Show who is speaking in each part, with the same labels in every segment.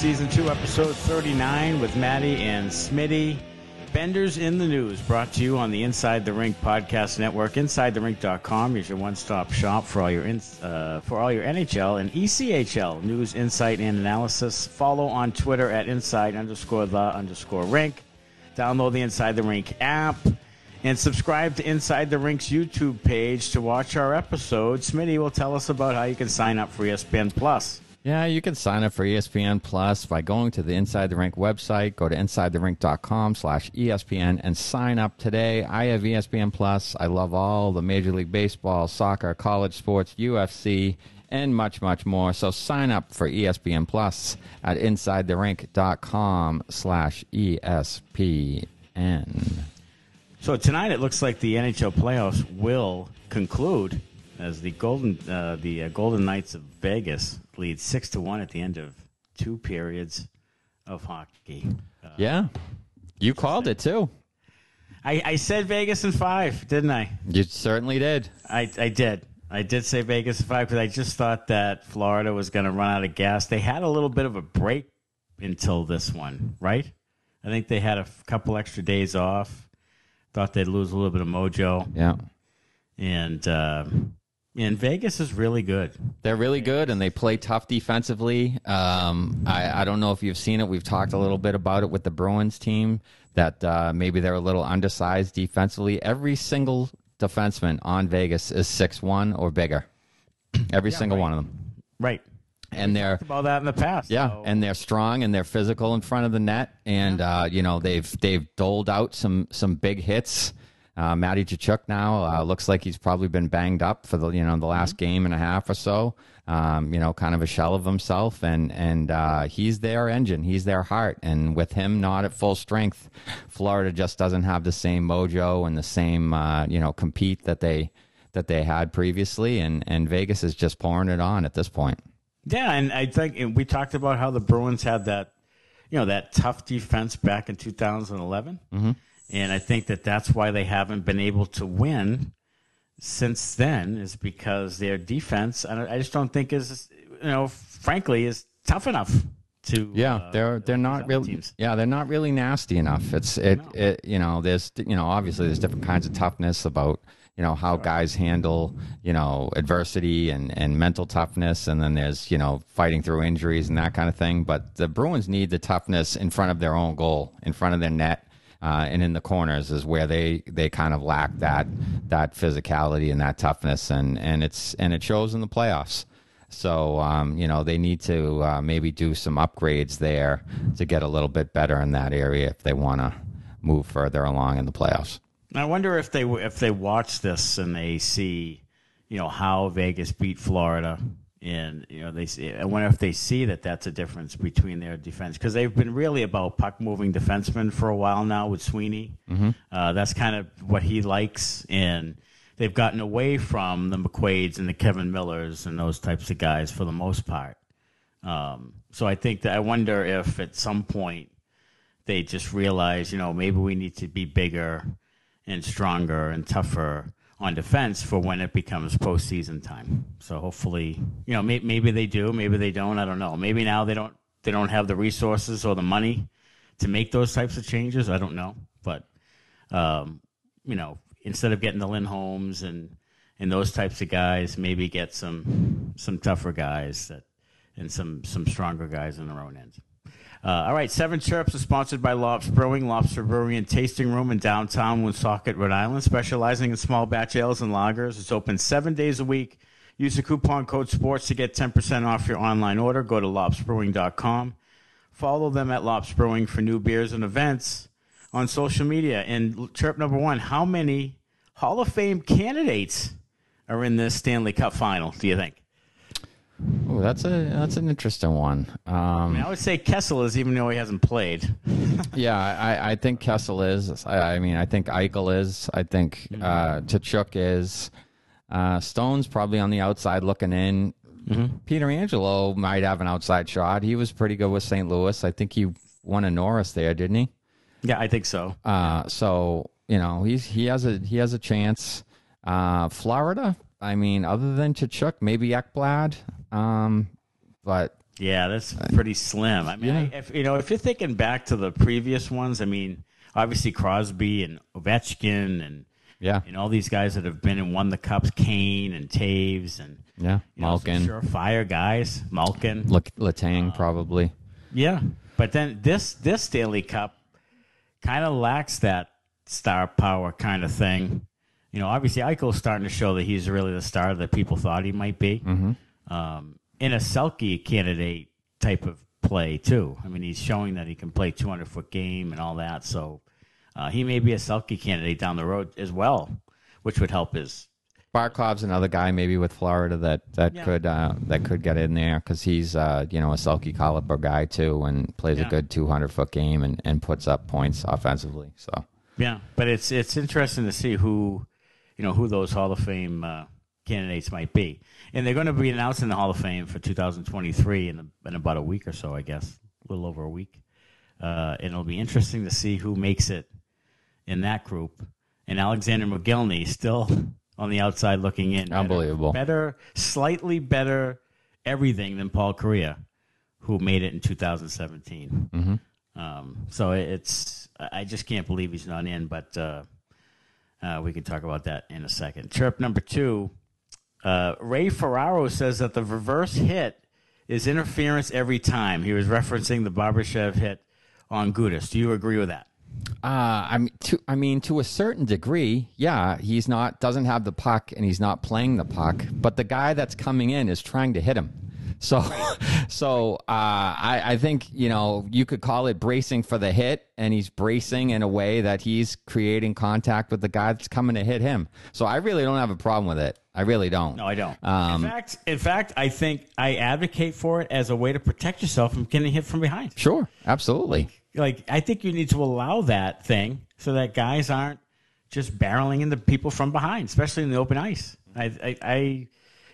Speaker 1: Season 2, Episode 39 with Maddie and Smitty. Benders in the News, brought to you on the Inside the Rink Podcast Network. InsideTheRink.com is your one-stop shop for all your uh, for all your NHL and ECHL news, insight, and analysis. Follow on Twitter at Inside underscore the underscore Rink. Download the Inside the Rink app and subscribe to Inside the Rink's YouTube page to watch our episodes. Smitty will tell us about how you can sign up for ESPN Plus.
Speaker 2: Yeah, you can sign up for ESPN Plus by going to the Inside the Rink website. Go to InsideTheRink.com slash ESPN and sign up today. I have ESPN Plus. I love all the Major League Baseball, soccer, college sports, UFC, and much, much more. So sign up for ESPN Plus at InsideTheRink.com slash ESPN.
Speaker 1: So tonight it looks like the NHL playoffs will conclude as the Golden uh, the uh, Golden Knights of Vegas lead six to one at the end of two periods of hockey. Uh,
Speaker 2: Yeah, you called it too.
Speaker 1: I, I said Vegas in five, didn't I?
Speaker 2: You certainly did.
Speaker 1: I, I did. I did say Vegas in five because I just thought that Florida was going to run out of gas. They had a little bit of a break until this one, right? I think they had a couple extra days off. Thought they'd lose a little bit of mojo,
Speaker 2: Yeah.
Speaker 1: and uh, and Vegas is really good.
Speaker 2: They're really good and they play tough defensively. Um, I, I don't know if you've seen it. We've talked a little bit about it with the Bruins team that uh, maybe they're a little undersized defensively. Every single defenseman on Vegas is six one or bigger. Every single
Speaker 1: right.
Speaker 2: one of them.
Speaker 1: Right.
Speaker 2: And they're
Speaker 1: Talked about that in the past.
Speaker 2: yeah,
Speaker 1: so-
Speaker 2: and they're strong and they're physical in front of the net, and uh, you know they've they've doled out some some big hits. Uh, Matty Tkachuk now uh, looks like he's probably been banged up for the you know the last game and a half or so. Um, you know, kind of a shell of himself, and and uh, he's their engine, he's their heart, and with him not at full strength, Florida just doesn't have the same mojo and the same uh, you know compete that they that they had previously, and and Vegas is just pouring it on at this point.
Speaker 1: Yeah, and I think we talked about how the Bruins had that, you know, that tough defense back in 2011, mm-hmm. And I think that that's why they haven't been able to win since then is because their defense. I, just don't think is, you know, frankly, is tough enough to.
Speaker 2: Yeah,
Speaker 1: uh,
Speaker 2: they're they're not really.
Speaker 1: teams.
Speaker 2: Yeah, they're not really nasty enough. It's it, it you know there's you know obviously there's different kinds of toughness about you know how guys handle you know adversity and and mental toughness, and then there's you know fighting through injuries and that kind of thing. But the Bruins need the toughness in front of their own goal, in front of their net. Uh, and in the corners is where they, they kind of lack that that physicality and that toughness and, and it's and it shows in the playoffs. So, um, you know, they need to uh, maybe do some upgrades there to get a little bit better in that area if they want to move further along in the playoffs.
Speaker 1: I wonder if they if they watch this and they see, you know, how Vegas beat Florida, and you know they see. I wonder if they see that that's a difference between their defense because they've been really about puck moving defensemen for a while now with Sweeney. Mm-hmm. Uh, that's kind of what he likes, and they've gotten away from the McQuaids and the Kevin Millers and those types of guys for the most part. Um, so I think that I wonder if at some point they just realize, you know, maybe we need to be bigger and stronger and tougher on defense for when it becomes postseason time. So hopefully, you know, may, maybe they do, maybe they don't. I don't know. Maybe now they don't they don't have the resources or the money to make those types of changes. I don't know, but um, you know, instead of getting the Lindholms and and those types of guys, maybe get some some tougher guys that and some some stronger guys in their own end. Uh, all right, Seven Chirps is sponsored by Lobster Brewing, Lobster Brewery and Tasting Room in downtown Woonsocket, Rhode Island, specializing in small batch ales and lagers. It's open seven days a week. Use the coupon code SPORTS to get 10% off your online order. Go to lobsterbrewing.com. Follow them at Lops Brewing for new beers and events on social media. And chirp number one, how many Hall of Fame candidates are in this Stanley Cup final, do you think?
Speaker 2: That's a that's an interesting one. Um,
Speaker 1: I mean, I would say Kessel is, even though he hasn't played.
Speaker 2: yeah, I, I think Kessel is. I, I mean, I think Eichel is. I think uh, Tkachuk is. Uh, Stone's probably on the outside looking in. Pietrangelo might have an outside shot. He was pretty good with St. Louis. I think he won a Norris there, didn't he?
Speaker 1: Yeah, I think so.
Speaker 2: Uh, so you know he's he has a he has a chance. Uh, Florida. I mean, other than Tkachuk, maybe Ekblad. Um, but
Speaker 1: Yeah, that's pretty slim. I mean, I, if you know, if you're thinking back to the previous ones, I mean, obviously Crosby and Ovechkin and
Speaker 2: Yeah.
Speaker 1: and all these guys that have been and won the cups, Kane and Toews and
Speaker 2: Yeah.
Speaker 1: you know,
Speaker 2: Malkin.
Speaker 1: surefire guys, Malkin.
Speaker 2: Letang probably.
Speaker 1: Yeah, but then this this Stanley Cup kind of lacks that star power kind of thing. You know, obviously Eichel's starting to show that he's really the star that people thought he might be. Mm-hmm. Um, in a Selke candidate type of play too. I mean, he's showing that he can play 200 foot game and all that. So uh, he may be a Selke candidate down the road as well, which would help his.
Speaker 2: Barkov's another guy maybe with Florida that that
Speaker 1: Yeah.
Speaker 2: could uh, that could get in there because he's uh, you know a Selke caliber guy too and plays
Speaker 1: Yeah.
Speaker 2: a good 200 foot game and, and puts up points offensively. So
Speaker 1: Yeah, but it's it's interesting to see who, you know, who those Hall of Fame uh, candidates might be, and they're going to be announcing the Hall of Fame for 2023 in, in about a week or so, I guess, a little over a week, uh, and it'll be interesting to see who makes it in that group. And Alexander Mogilny still on the outside looking in,
Speaker 2: Unbelievable.
Speaker 1: better, slightly better everything than Paul Kariya, who made it in 2017.
Speaker 2: Mm-hmm.
Speaker 1: Um, so it's I just can't believe he's not in, but uh, uh, we can talk about that in a second. Trip number two, uh, Ray Ferraro says that the reverse hit is interference every time. He was referencing the Barbashev hit on Gudas. Do you agree with that?
Speaker 2: Uh, I mean, to I mean, to a certain degree, yeah, he's not doesn't have the puck and he's not playing the puck, but the guy that's coming in is trying to hit him. So, so uh, I, I think you know you could call it bracing for the hit, and he's bracing in a way that he's creating contact with the guy that's coming to hit him. So I really don't have a problem with it. I really don't.
Speaker 1: No, I don't.
Speaker 2: Um,
Speaker 1: in fact, in fact, I think I advocate for it as a way to protect yourself from getting hit from behind.
Speaker 2: Sure, absolutely.
Speaker 1: like I think you need to allow that thing so that guys aren't just barreling into people from behind, especially in the open ice. I, I, I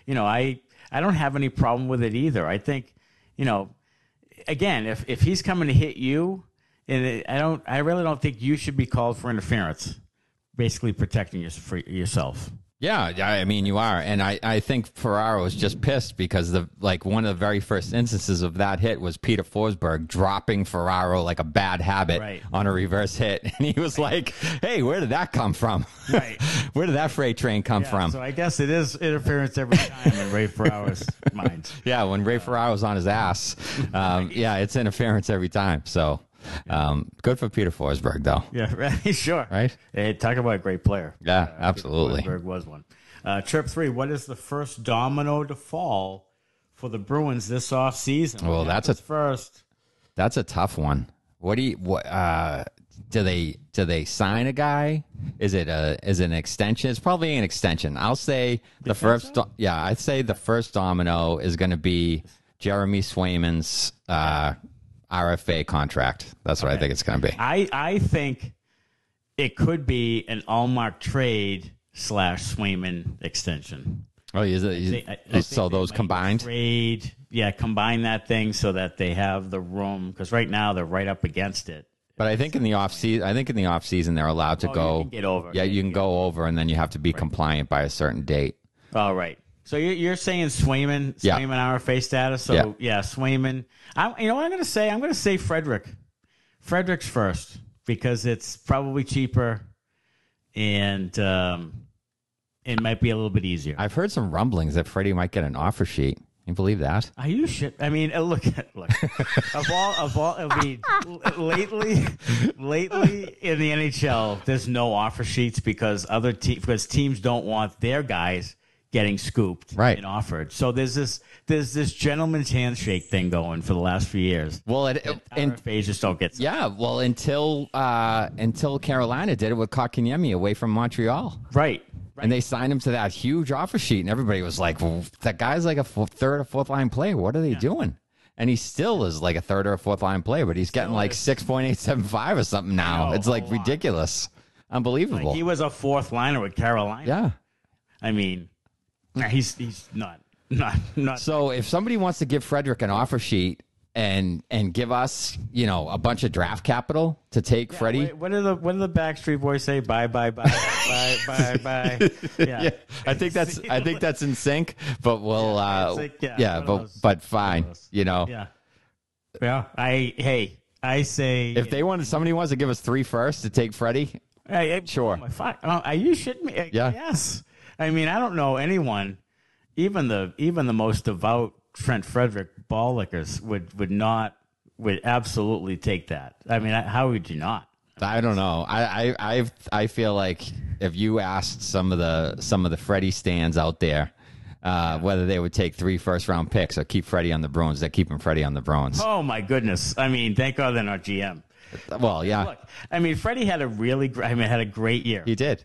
Speaker 1: you know, I, I don't have any problem with it either. I think, you know, again, if if he's coming to hit you, and I don't, I really don't think you should be called for interference. Basically, protecting your, yourself.
Speaker 2: Yeah, yeah, I mean you are, and I, I think Ferraro is just pissed because the like one of the very first instances of that hit was Peter Forsberg dropping Ferraro like a bad habit
Speaker 1: Right.
Speaker 2: on a reverse hit, and he was like, "Hey, where did that come from?
Speaker 1: Right.
Speaker 2: where did that freight train come
Speaker 1: Yeah,
Speaker 2: from?"
Speaker 1: So I guess it is interference every time in Ray Ferraro's mind.
Speaker 2: yeah, when Ray Ferraro's on his ass, um, yeah, it's interference every time. So, um, good for Peter Forsberg though.
Speaker 1: Yeah, right. Sure.
Speaker 2: Right?
Speaker 1: Hey, talk about a great player.
Speaker 2: Yeah, absolutely.
Speaker 1: Forsberg was one. Uh, Trip three. What is the first domino to fall for the Bruins this off season?
Speaker 2: Well, that's a-
Speaker 1: first.
Speaker 2: That's a tough one. What do you what uh do they do they sign a guy? Is it a is it an extension? It's probably an extension. I'll say the first do- yeah, I'd say the first domino is going to be Jeremy Swayman's uh RFA contract. That's what I think it's going to be.
Speaker 1: I I think it could be an Ullmark trade slash Swayman extension.
Speaker 2: Oh, is it? is-
Speaker 1: I- I
Speaker 2: so those combined?
Speaker 1: Trade, yeah, combine that thing so that they have the room because right now they're right up against it.
Speaker 2: But I think in the off season, I think in the off season they're allowed to
Speaker 1: Oh, you
Speaker 2: go.
Speaker 1: can get over.
Speaker 2: Yeah, you can go over, and then you have to be compliant by a certain date.
Speaker 1: All right. So you're, you're saying Swayman,
Speaker 2: Yeah.
Speaker 1: Swayman RFA status. So
Speaker 2: Yeah.
Speaker 1: yeah, Swayman. I, you know what I'm going to say? I'm going to say Frederick. Frederick's first because it's probably cheaper, and um, it might be a little bit easier.
Speaker 2: I've heard some rumblings that Freddie might get an offer sheet. You believe that?
Speaker 1: Are you shit? I mean, uh, look, look. of all, of all, I mean, lately, lately in the NHL, there's no offer sheets because other te- because teams don't want their guys getting scooped
Speaker 2: Right.
Speaker 1: and offered. So there's this there's this gentleman's handshake thing going for the last few years.
Speaker 2: Well, it, and
Speaker 1: RFAs just don't get.
Speaker 2: Yeah, well, until uh, until Carolina did it with Kotkaniemi away from Montreal,
Speaker 1: Right.
Speaker 2: and they signed him to that huge offer sheet, and everybody was like, well, "That guy's like a f- third or fourth line player. What are they doing?" And he still is like a third or a fourth line player, but he's getting like six point eight seven five or something now. it's like ridiculous, unbelievable.
Speaker 1: He was a fourth liner with Carolina.
Speaker 2: yeah.
Speaker 1: I mean, nah, he's he's not not not.
Speaker 2: So if somebody wants to give Frederick an offer sheet and and give us you know a bunch of draft capital to take Freddie.
Speaker 1: Wait, what do the what do the Backstreet Boys say? Bye bye bye bye bye bye. Yeah.
Speaker 2: yeah, I think that's I think that's NSYNC, but we'll
Speaker 1: Yeah,
Speaker 2: uh,
Speaker 1: like, yeah,
Speaker 2: yeah, but
Speaker 1: those-
Speaker 2: but fine, you know.
Speaker 1: Yeah. Yeah. I hey, I say
Speaker 2: If they wanted, somebody wants to give us three first to take Freddie.
Speaker 1: Hey, hey,
Speaker 2: Sure.
Speaker 1: oh my fuck. Oh, are you shitting me?
Speaker 2: Yeah.
Speaker 1: Yes. I mean, I don't know anyone, even the even the most devout Trent Frederick ball lickers would would not would absolutely take that. I mean, how would you not?
Speaker 2: I don't know. I I I I feel like if you asked some of the some of the Freddie stands out there. Uh, whether they would take three first round picks or keep Freddie on the Bruins, they're keeping Freddie on the Bruins.
Speaker 1: Oh my goodness! I mean, thank God they're not GM.
Speaker 2: Well, yeah,
Speaker 1: Look, I mean, Freddie had a really, gr- I mean, had a great year.
Speaker 2: he did.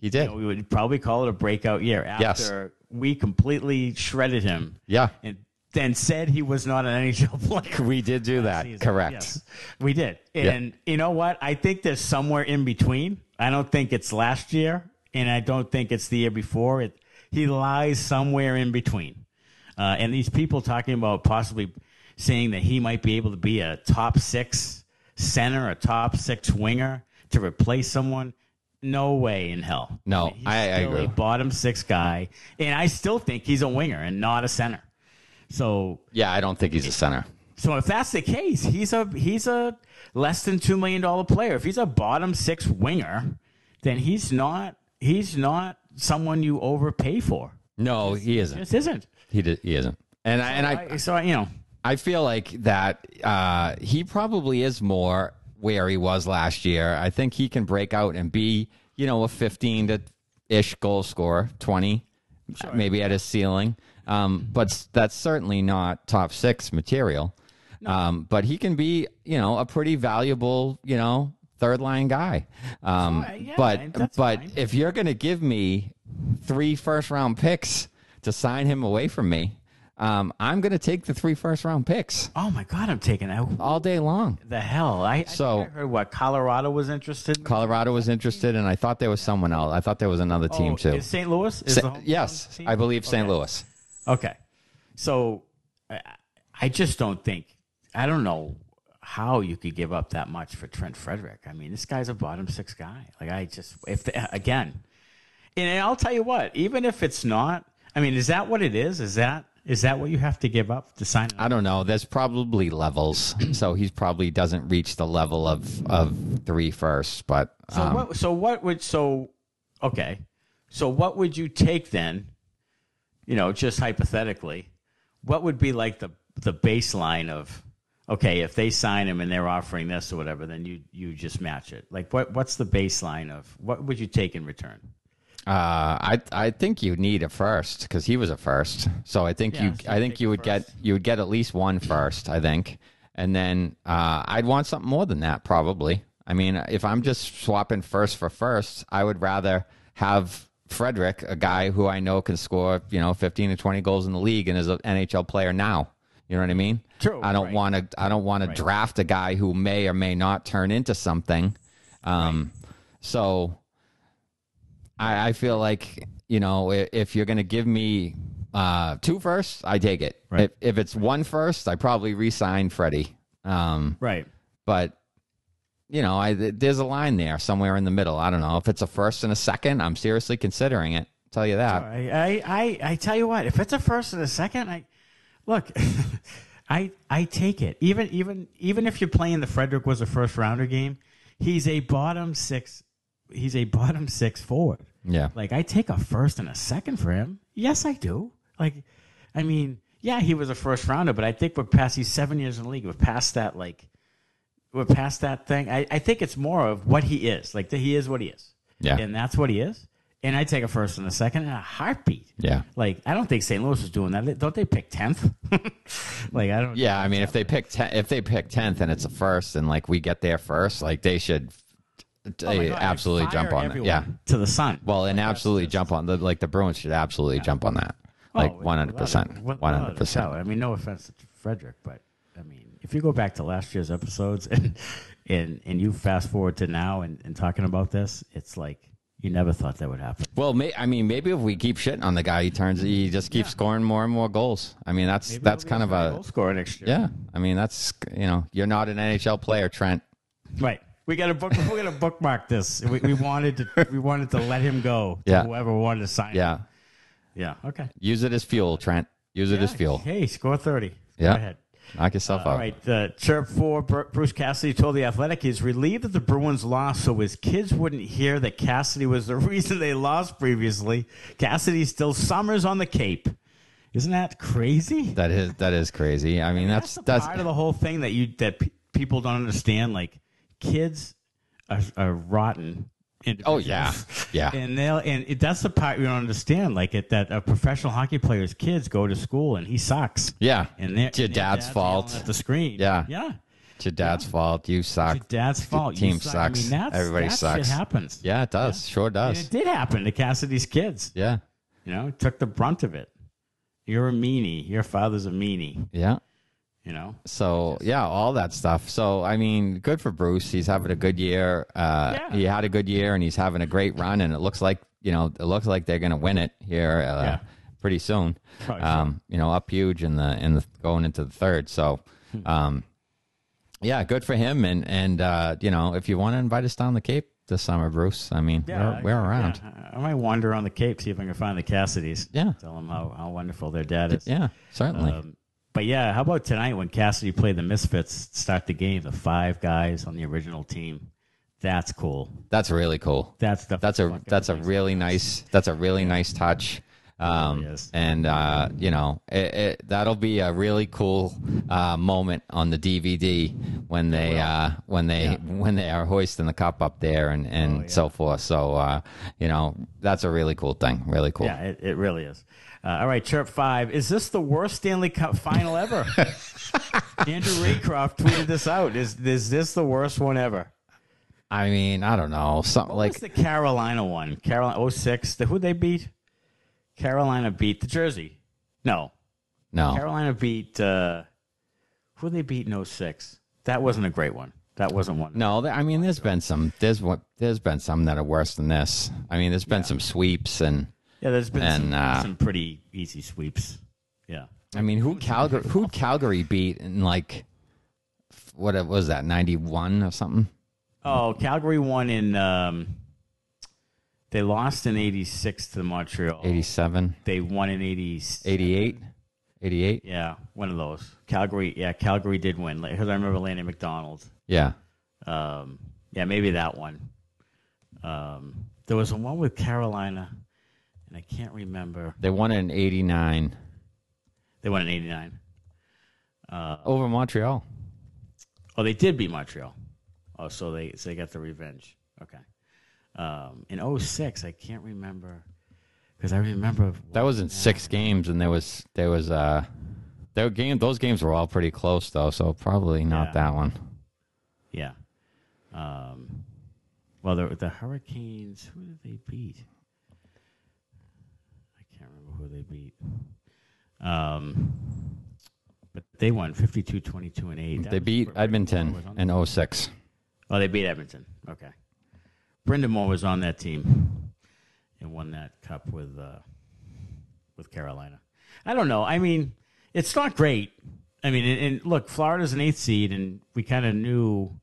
Speaker 2: He
Speaker 1: You
Speaker 2: did.
Speaker 1: know, we would probably call it a breakout year
Speaker 2: Yes.
Speaker 1: after we completely shredded him
Speaker 2: Yeah,
Speaker 1: and then said he was not an NHL player.
Speaker 2: we did do that.
Speaker 1: season.
Speaker 2: Correct.
Speaker 1: Yes, we did. And you know what? I think there's somewhere in between. I don't think it's last year, and I don't think it's the year before. It he lies somewhere in between. Uh, and these people talking about possibly saying that he might be able to be a top six center, a top six winger to replace someone. No way in hell.
Speaker 2: No,
Speaker 1: he's
Speaker 2: I- I agree.
Speaker 1: Bottom six guy, and I still think he's a winger and not a center. So
Speaker 2: Yeah, I don't think he's a center.
Speaker 1: so if that's the case, he's a he's a less than two million dollar player. If he's a bottom six winger, then he's not he's not someone you overpay for.
Speaker 2: No, he isn't.
Speaker 1: Just isn't.
Speaker 2: He did, he isn't. And I and I
Speaker 1: I, so you know,
Speaker 2: I feel like that uh, he probably is more where he was last year. I think he can break out and be, you know, a 15 to ish goal scorer, 20, maybe at his ceiling. Um, but that's certainly not top six material. Um, but he can be, you know, a pretty valuable, you know, third line guy. Um,
Speaker 1: Sure, yeah,
Speaker 2: but but
Speaker 1: fine.
Speaker 2: if you're going to give me three first round picks to sign him away from me, um, I'm going to take the three first round picks
Speaker 1: oh my god, I'm taking that.
Speaker 2: all day long.
Speaker 1: The hell, I, I,
Speaker 2: So-
Speaker 1: think I heard what Colorado was interested.
Speaker 2: Colorado was interested, and I thought there was someone else. I thought there was another team
Speaker 1: Oh,
Speaker 2: too.
Speaker 1: Is St. Louis? Is
Speaker 2: Sa-
Speaker 1: the
Speaker 2: yes,
Speaker 1: team?
Speaker 2: I believe St.
Speaker 1: Okay.
Speaker 2: Louis.
Speaker 1: Okay. So I, I just don't think, I don't know how you could give up that much for Trent Frederick. I mean, this guy's a bottom six guy. Like, I just, if, the, again, and I'll tell you what, even if it's not, I mean, is that what it is? Is that, is that what you have to give up to sign?
Speaker 2: I don't know. There's probably levels, so he probably doesn't reach the level of of three first. But
Speaker 1: So
Speaker 2: um,
Speaker 1: what? So what would? So okay. So what would you take then? You know, just hypothetically, what would be like the the baseline of? Okay, if they sign him and they're offering this or whatever, then you you just match it. Like what? What's the baseline of what would you take in return?
Speaker 2: Uh, I I think you need a first because he was a first. So I think
Speaker 1: Yeah,
Speaker 2: you
Speaker 1: so
Speaker 2: I think you would get you would get at least one first. I think, and then uh, I'd want something more than that probably. I mean, if I'm just swapping first for first, I would rather have Frederick, a guy who I know can score you know 15 to 20 goals in the league and is an NHL player now. You know what I mean?
Speaker 1: True,
Speaker 2: I don't
Speaker 1: right.
Speaker 2: want to. I don't want to draft a guy who may or may not turn into something. Um, So I, I feel like you know if you're going to give me uh, two firsts, I take it.
Speaker 1: Right.
Speaker 2: If, if it's one first, I probably resign Freddie. Um,
Speaker 1: Right.
Speaker 2: but you know, I there's a line there somewhere in the middle. I don't know if it's a first and a second. I'm seriously considering it. Tell you that.
Speaker 1: I, I, I, I tell you what, if it's a first and a second, I look, I, I take it. Even, even, even if you're playing the Frederick was a first rounder game, he's a bottom six. He's a bottom six forward.
Speaker 2: Yeah.
Speaker 1: Like I take a first and a second for him. Yes, I do. Like, I mean, yeah, he was a first rounder, but I think we're past. He's seven years in the league. We're past that. Like, we're past that thing. I, I think it's more of what he is. Like, that he is what he is.
Speaker 2: Yeah.
Speaker 1: and that's what he is. And I take a first and a second and a heartbeat.
Speaker 2: Yeah.
Speaker 1: Like I don't think St. Louis is doing that. Don't they pick tenth? like I don't.
Speaker 2: Yeah, I mean, if they pick ten, if they pick tenth and it's a first, and like we get there first, like they should
Speaker 1: Oh eh, God,
Speaker 2: absolutely jump on that. Yeah,
Speaker 1: to the sun.
Speaker 2: well, and absolutely jump on the like the Bruins should absolutely jump on that, oh, like
Speaker 1: Oh,
Speaker 2: one hundred percent,
Speaker 1: without a- without
Speaker 2: one
Speaker 1: a
Speaker 2: hundred percent.
Speaker 1: I mean, no offense to Frederick, but I mean, if you go back to last year's episodes and and and you fast forward to now and, and talking about this, it's like You never thought that would happen.
Speaker 2: Well, may, I mean, maybe if we keep shitting on the guy, he turns, he just keeps scoring more and more goals. I mean, that's
Speaker 1: Maybe
Speaker 2: that's kind of
Speaker 1: a
Speaker 2: a
Speaker 1: goal scorer next year.
Speaker 2: yeah. I mean, that's you know, you're not an NHL player, Trent.
Speaker 1: Right. We got to book. We're gonna bookmark this. We, we wanted to. We wanted to let him go. To
Speaker 2: Yeah.
Speaker 1: Whoever wanted to sign. him.
Speaker 2: Yeah,
Speaker 1: Yeah. Okay.
Speaker 2: use it as fuel, Trent. Use it as fuel.
Speaker 1: Hey, score thirty.
Speaker 2: Yeah.
Speaker 1: Go ahead.
Speaker 2: Knock yourself
Speaker 1: All
Speaker 2: out.
Speaker 1: right. Uh, chirp four. Bruce Cassidy told the Athletic he's relieved that the Bruins lost, so his kids wouldn't hear that Cassidy was the reason they lost previously. Cassidy still summers on the Cape. Isn't that crazy?
Speaker 2: That is that is crazy. I mean, that's
Speaker 1: the
Speaker 2: that's,
Speaker 1: part of the whole thing that you that pe- people don't understand. Like kids are, are rotten.
Speaker 2: oh yeah, yeah.
Speaker 1: And they'll and it, that's the part you don't understand. Like it, that a professional hockey player's kids go to school and he sucks.
Speaker 2: Yeah,
Speaker 1: And
Speaker 2: it's your
Speaker 1: and their
Speaker 2: dad's fault.
Speaker 1: at the screen.
Speaker 2: Yeah.
Speaker 1: yeah.
Speaker 2: It's your dad's fault. You suck.
Speaker 1: Your dad's fault.
Speaker 2: team
Speaker 1: You suck.
Speaker 2: sucks.
Speaker 1: I mean, that's,
Speaker 2: Everybody
Speaker 1: that
Speaker 2: sucks.
Speaker 1: It happens.
Speaker 2: Yeah, it does. Sure
Speaker 1: And
Speaker 2: does.
Speaker 1: it did happen to Cassidy's kids.
Speaker 2: Yeah,
Speaker 1: You know, took the brunt of it. You're a meanie. Your father's a meanie.
Speaker 2: yeah.
Speaker 1: You know.
Speaker 2: So yeah, all that stuff. So I mean, good for Bruce. He's having a good year. Uh,
Speaker 1: Yeah.
Speaker 2: He had a good year, and he's having a great run. And it looks like you know, it looks like they're going to win it here uh,
Speaker 1: Yeah.
Speaker 2: pretty soon. Um, you know, up huge in the in the going into the third. So,
Speaker 1: Hmm.
Speaker 2: um, yeah, good for him. And and uh, you know, if you want to invite us down the Cape this summer, Bruce, I mean, we're, we're around.
Speaker 1: Yeah. I might wander on the Cape, see if I can find the Cassidys.
Speaker 2: Yeah.
Speaker 1: Tell them how, how wonderful their dad is.
Speaker 2: Yeah, certainly.
Speaker 1: Um, but yeah, how about tonight when Cassidy played the Misfits, start the game, the five guys on the original team? That's cool.
Speaker 2: that's really cool.
Speaker 1: That's the
Speaker 2: that's a that's a really nice that's a really nice touch um,
Speaker 1: really
Speaker 2: and uh, you know it, it, that'll be a really cool uh, moment on the DVD when they uh, when they when they are hoisting the cup up there and, and
Speaker 1: Oh, yeah.
Speaker 2: so forth so uh, you know that's a really cool thing really cool
Speaker 1: Yeah, it, it really is. Uh, all right, Chirp Five. Is this the worst Stanley Cup final ever? Andrew Raycroft tweeted this out. Is is this the worst one ever?
Speaker 2: I mean I don't know something like
Speaker 1: the Carolina one? Carolina 06. The, who'd they beat? Carolina beat the Jersey. No.
Speaker 2: no
Speaker 1: Carolina beat uh who they beat in 06? That wasn't a great one. That wasn't one.
Speaker 2: no I mean there's been some there's what there's been some that are worse than this I mean there's been some sweeps and
Speaker 1: Yeah, there's been
Speaker 2: And,
Speaker 1: some,
Speaker 2: uh,
Speaker 1: some pretty easy sweeps. Yeah.
Speaker 2: I mean, who Calgary who Calgary beat in like what was that ninety one or something?
Speaker 1: Oh, Calgary won in um they lost in 86 to Montreal.
Speaker 2: 87,
Speaker 1: They won in 80
Speaker 2: 88, 88?
Speaker 1: Yeah, one of those. Calgary, yeah, Calgary did win because I remember Lanny McDonald.
Speaker 2: Yeah,
Speaker 1: Um, yeah, maybe that one. Um, there was one with Carolina, and I can't remember.
Speaker 2: they won in eighty nine
Speaker 1: They won in '89.
Speaker 2: over Montreal.
Speaker 1: Oh, they did beat Montreal. Oh, so they so they got the revenge. Okay. Um, in 06, I can't remember because I remember
Speaker 2: That was in six games, and there was there was uh, their game. Those games were all pretty close though, so probably not
Speaker 1: Yeah.
Speaker 2: that one.
Speaker 1: Yeah. Um, well, the, the Hurricanes, who did they beat? Who they beat. Um, but they won 52 22 and 8. That
Speaker 2: They beat Edmonton in 06.
Speaker 1: Oh, they beat Edmonton. Okay. Brind'Amour was on that team and won that cup with uh, with Carolina. I don't know. I mean, it's not great. I mean, and, and look, Florida's an eighth seed, and we kind of knew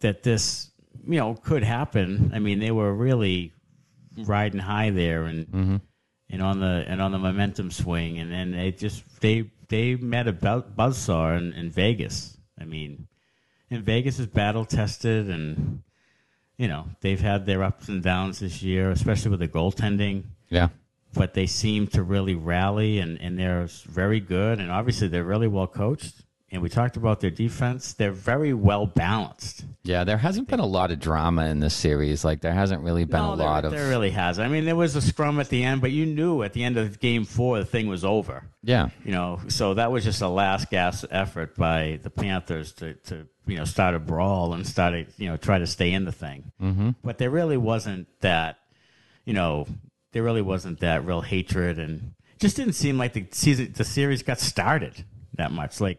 Speaker 1: that this, you know, could happen. I mean, they were really riding high there, and and on the and on the momentum swing, and then they just they they met a bu- buzzsaw in, in Vegas. I mean, and Vegas is battle tested, and you know they've had their ups and downs this year, especially with the goaltending.
Speaker 2: Yeah,
Speaker 1: But they seem to really rally, and and they're very good, and obviously they're really well coached. And we talked about their defense; they're very well balanced.
Speaker 2: yeah. There hasn't been a lot of drama in this series. Like there hasn't really been
Speaker 1: No,
Speaker 2: a
Speaker 1: there-
Speaker 2: lot of
Speaker 1: there really has. I mean, there was a scrum at the end, but you knew at the end of game four the thing was over.
Speaker 2: yeah.
Speaker 1: You know, so that was just a last gasp effort by the Panthers to, to you know start a brawl and start to you know try to stay in the thing. Mm-hmm. But there really wasn't that, you know, there really wasn't that real hatred, and just didn't seem like the season, the series got started that much. Like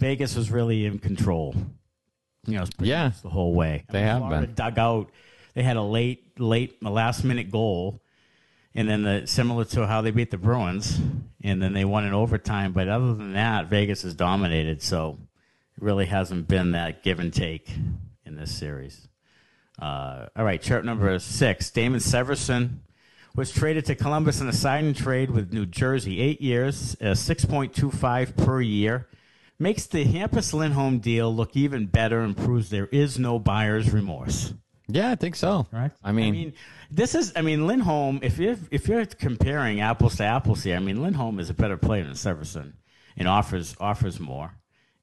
Speaker 1: Vegas was really in control. You know,
Speaker 2: Yeah.
Speaker 1: the whole way. I
Speaker 2: They
Speaker 1: mean,
Speaker 2: have
Speaker 1: Florida
Speaker 2: been.
Speaker 1: dug out. they had a late, late, last minute goal, and then the similar to how they beat the Bruins, and then they won in overtime. But other than that, Vegas has dominated. So it really hasn't been that give and take in this series. Uh, all right, chart number six. Damon Severson was traded to Columbus in a signing trade with New Jersey. Eight years, uh, 6.25 per year. Makes the Hampus Lindholm deal look even better and proves there is no buyer's remorse.
Speaker 2: Yeah, I think so.
Speaker 1: Right.
Speaker 2: I mean,
Speaker 1: I mean, this is. I mean, Lindholm. If you're if you're comparing apples to apples here, I mean, Lindholm is a better player than Severson, and offers offers more.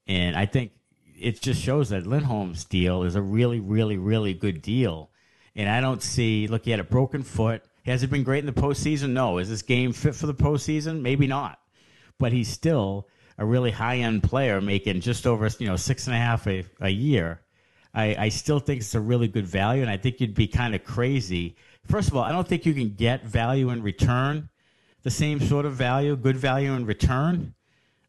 Speaker 1: And I think it just shows that Lindholm's deal is a really, really, really good deal. And I don't see. Look, he had a broken foot. Has it been great in the postseason? No. Is this game fit for the postseason? Maybe not. But he's still a really high end player, making just over you know six and a half a, a year. I, I still think it's a really good value, and I think you'd be kind of crazy. First of all, I don't think you can get value in return, the same sort of value, good value in return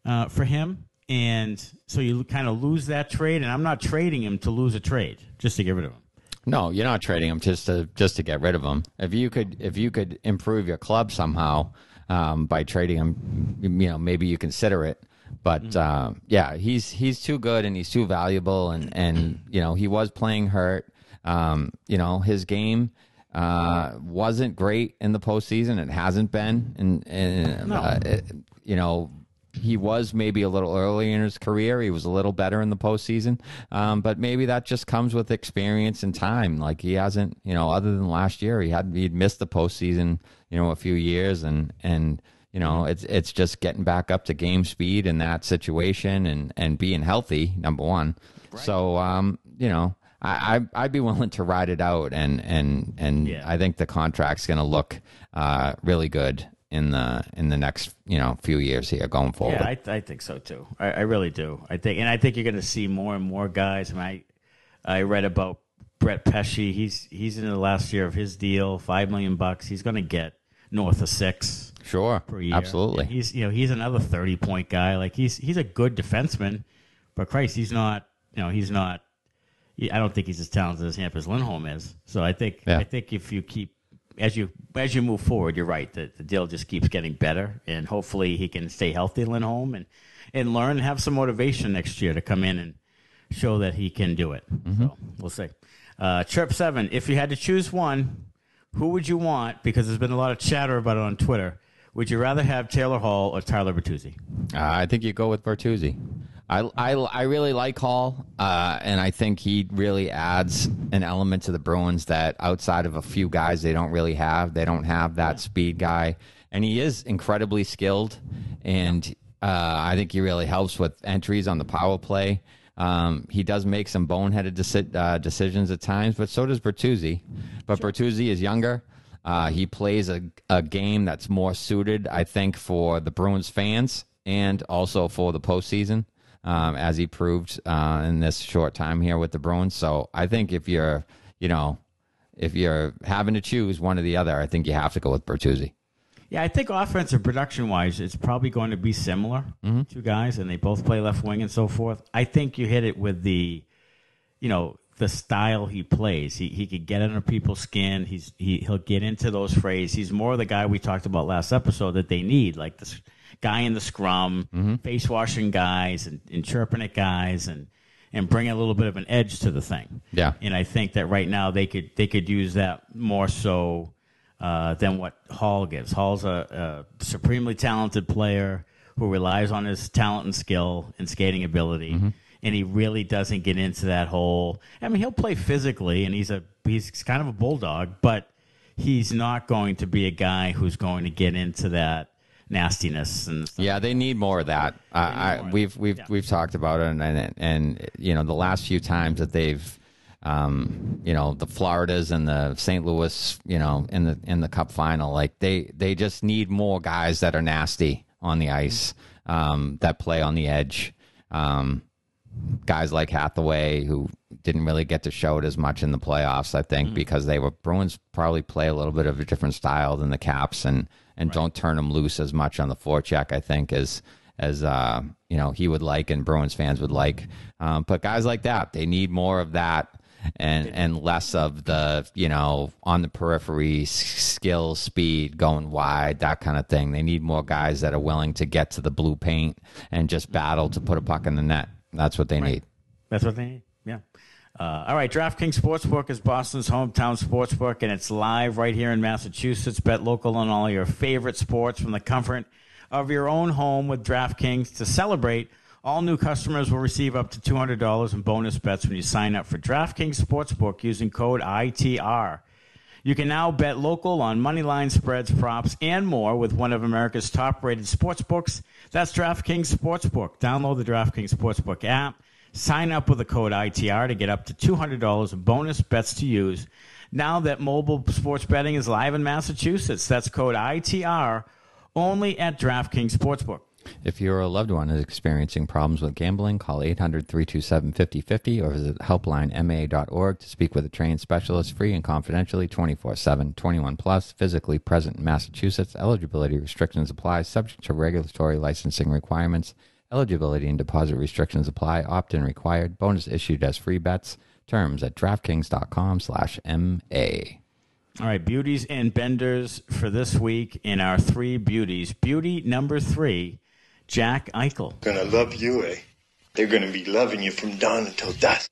Speaker 1: uh, for him. And so you kind of lose that trade, and I'm not trading him to lose a trade, just to get rid of him.
Speaker 2: No, you're not trading him just to just to get rid of him. If you could if you could improve your club somehow um, by trading him, you know maybe you consider it. But mm-hmm. uh, yeah, he's he's too good and he's too valuable, and and you know he was playing hurt. Um, you know his game uh, wasn't great in the postseason. It hasn't been, and, and uh, it, you know he was maybe a little early in his career. He was a little better in the postseason, um, but maybe that just comes with experience and time. Like he hasn't, you know, other than last year, he had he'd missed the postseason, you know, a few years, and and you know, it's it's just getting back up to game speed in that situation and and being healthy. Number one, right. so um, you know. I, I'd be willing to ride it out, and and and yeah. I think the contract's going to look uh, really good in the in the next you know few years here going forward.
Speaker 1: Yeah, I, I think so too. I, I, really do. I think, and I think you're going to see more and more guys. I I, I read about Brett Pesce. He's he's in the last year of his deal, five million bucks. He's going to get north of six.
Speaker 2: Sure,
Speaker 1: per year.
Speaker 2: absolutely.
Speaker 1: And he's you know he's another thirty point guy. Like he's he's a good defenseman, but Christ, he's not. You know, he's not. I don't think he's as talented as Hampus Lindholm is. So I think yeah. I think if you keep as you as you move forward, you're right. The, the deal just keeps getting better, and hopefully he can stay healthy, Lindholm, and and learn and have some motivation next year to come in and show that he can do it. Mm-hmm. So we'll see. Uh, Chirp seven. If you had to choose one, who would you want? Because there's been a lot of chatter about it on Twitter. Would you rather have Taylor Hall or Tyler Bertuzzi?
Speaker 2: Uh, I think you go with Bertuzzi. I, I, I really like Hall, uh, and I think he really adds an element to the Bruins that outside of a few guys they don't really have. They don't have that speed guy, and he is incredibly skilled, and uh, I think he really helps with entries on the power play. Um, he does make some boneheaded deci- uh, decisions at times, but so does Bertuzzi. But sure. Bertuzzi is younger. Uh, he plays a, a game that's more suited, I think, for the Bruins fans and also for the postseason um, as he proved uh, in this short time here with the Bruins. So I think if you're, you know, if you're having to choose one or the other, I think you have to go with Bertuzzi.
Speaker 1: Yeah, I think offensive production wise, it's probably going to be similar. Mm-hmm. Two guys, and they both play left wing and so forth. I think you hit it with the, you know, the style he plays. He he could get under people's skin. He's he he'll get into those phrases. He's more the guy we talked about last episode that they need, like this guy in the scrum, mm-hmm. face washing guys and, and chirping at guys and and bring a little bit of an edge to the thing.
Speaker 2: Yeah.
Speaker 1: And I think that right now they could they could use that more so uh, than what Hall gives. Hall's a, a, supremely talented player who relies on his talent and skill and skating ability. Mm-hmm. And he really doesn't get into that whole. I mean, he'll play physically, and he's a he's kind of a bulldog, but he's not going to be a guy who's going to get into that nastiness and
Speaker 2: stuff. yeah they need more of that I, we've we've yeah. we've talked about it and, and, and you know the last few times that they've um, you know the Floridas and the St. Louis you know in the in the Cup final like they they just need more guys that are nasty on the ice um, that play on the edge um, guys like Hathaway who didn't really get to show it as much in the playoffs I think mm-hmm. because they were Bruins probably play a little bit of a different style than the Caps and and right. don't turn them loose as much on the forecheck. I think as as uh, you know he would like and Bruins fans would like. Um, but guys like that, they need more of that. And and less of the you know on the periphery skill, speed, going wide, that kind of thing. They need more guys that are willing to get to the blue paint and just battle to put a puck in the net. That's what they need.
Speaker 1: That's what they need. Yeah. Uh, all right. DraftKings Sportsbook is Boston's hometown sportsbook, and it's live right here in Massachusetts. Bet local on all your favorite sports from the comfort of your own home with DraftKings. To celebrate, all new customers will receive up to $200 in bonus bets when you sign up for DraftKings Sportsbook using code ITR. You can now bet local on money line spreads, props, and more with one of America's top rated sportsbooks. That's DraftKings Sportsbook. Download the DraftKings Sportsbook app. Sign up with the code ITR to get up to $200 in bonus bets to use. Now that mobile sports betting is live in Massachusetts, that's code ITR only at DraftKings Sportsbook.
Speaker 2: If your loved one is experiencing problems with gambling, call 800 327 5050 or visit helplinema.org to speak with a trained specialist free and confidentially 24 7, 21 plus, physically present in Massachusetts. Eligibility restrictions apply, subject to regulatory licensing requirements. Eligibility and deposit restrictions apply, opt in required. Bonus issued as free bets. Terms at DraftKings.com slash MA.
Speaker 1: All right, beauties and benders for this week in our three beauties. Beauty number three, Jack Eichel.
Speaker 3: Gonna love you, eh? They're gonna be loving you from dawn until dusk.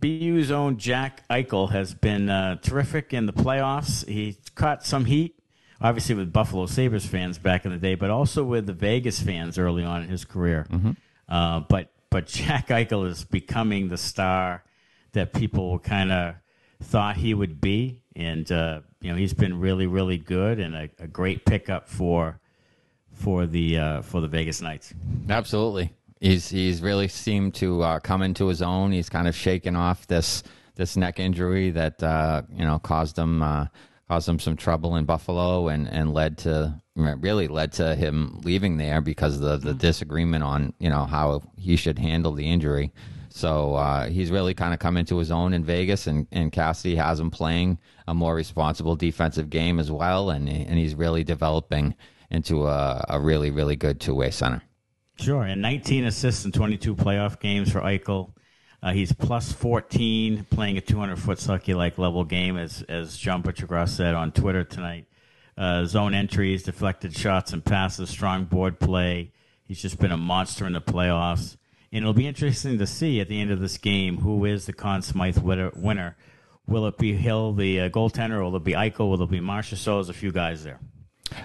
Speaker 1: BU's own Jack Eichel has been uh, terrific in the playoffs. He caught some heat, obviously with Buffalo Sabres fans back in the day, but also with the Vegas fans early on in his career. Uh, but but Jack Eichel is becoming the star that people kind of thought he would be, and uh, you know he's been really really good and a, a great pickup for for the uh, for the Vegas Knights.
Speaker 2: Absolutely. He's he's really seemed to uh, come into his own. He's kind of shaken off this this neck injury that uh, you know caused him uh, caused him some trouble in Buffalo and, and led to really led to him leaving there because of the, the disagreement on you know how he should handle the injury. So uh, he's really kind of come into his own in Vegas, and, and Cassidy has him playing a more responsible defensive game as well, and and he's really developing into a, a really really good two way center.
Speaker 1: Sure, and 19 assists in 22 playoff games for Eichel. Uh, he's plus 14, playing a 200 foot Selke like level game, as as John Buccigross said on Twitter tonight. Uh, zone entries, deflected shots and passes, strong board play. He's just been a monster in the playoffs. And it'll be interesting to see at the end of this game who is the Conn Smythe winner. Will it be Hill, the uh, goaltender, or will it be Eichel? Will it be Marcia? So there's a few guys there.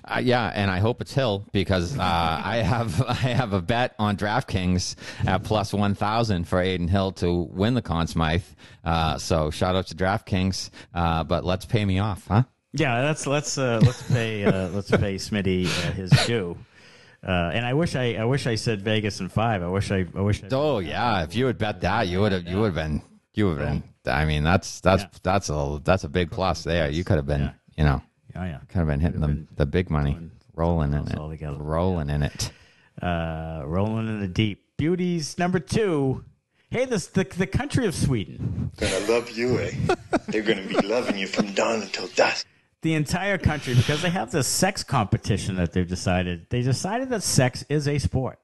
Speaker 2: Uh, yeah, and I hope it's Hill because uh, I have I have a bet on DraftKings at plus one thousand for Adin Hill to win the Conn Smythe. Uh, so shout out to DraftKings, uh, but let's pay me off, huh?
Speaker 1: Yeah, let's let's uh, let's pay uh, let's pay Smitty uh, his due. Uh, and I wish I I wish I said Vegas in five. I wish I I wish. I,
Speaker 2: Oh yeah, if you had bet that, you would have you would have been you would have been. I mean, that's that's
Speaker 1: Yeah.
Speaker 2: that's a that's a big plus there. You could have been,
Speaker 1: Yeah.
Speaker 2: you know,
Speaker 1: oh yeah.
Speaker 2: could have been hitting the the big money, rolling in it,
Speaker 1: all together.
Speaker 2: rolling in it.
Speaker 1: Uh, rolling in the deep. Beauties number two. Hey, this the the country of Sweden.
Speaker 3: Gonna love you, eh? They're gonna be loving you from dawn until dusk.
Speaker 1: The entire country because they have this sex competition that they've decided. They decided that sex is a sport.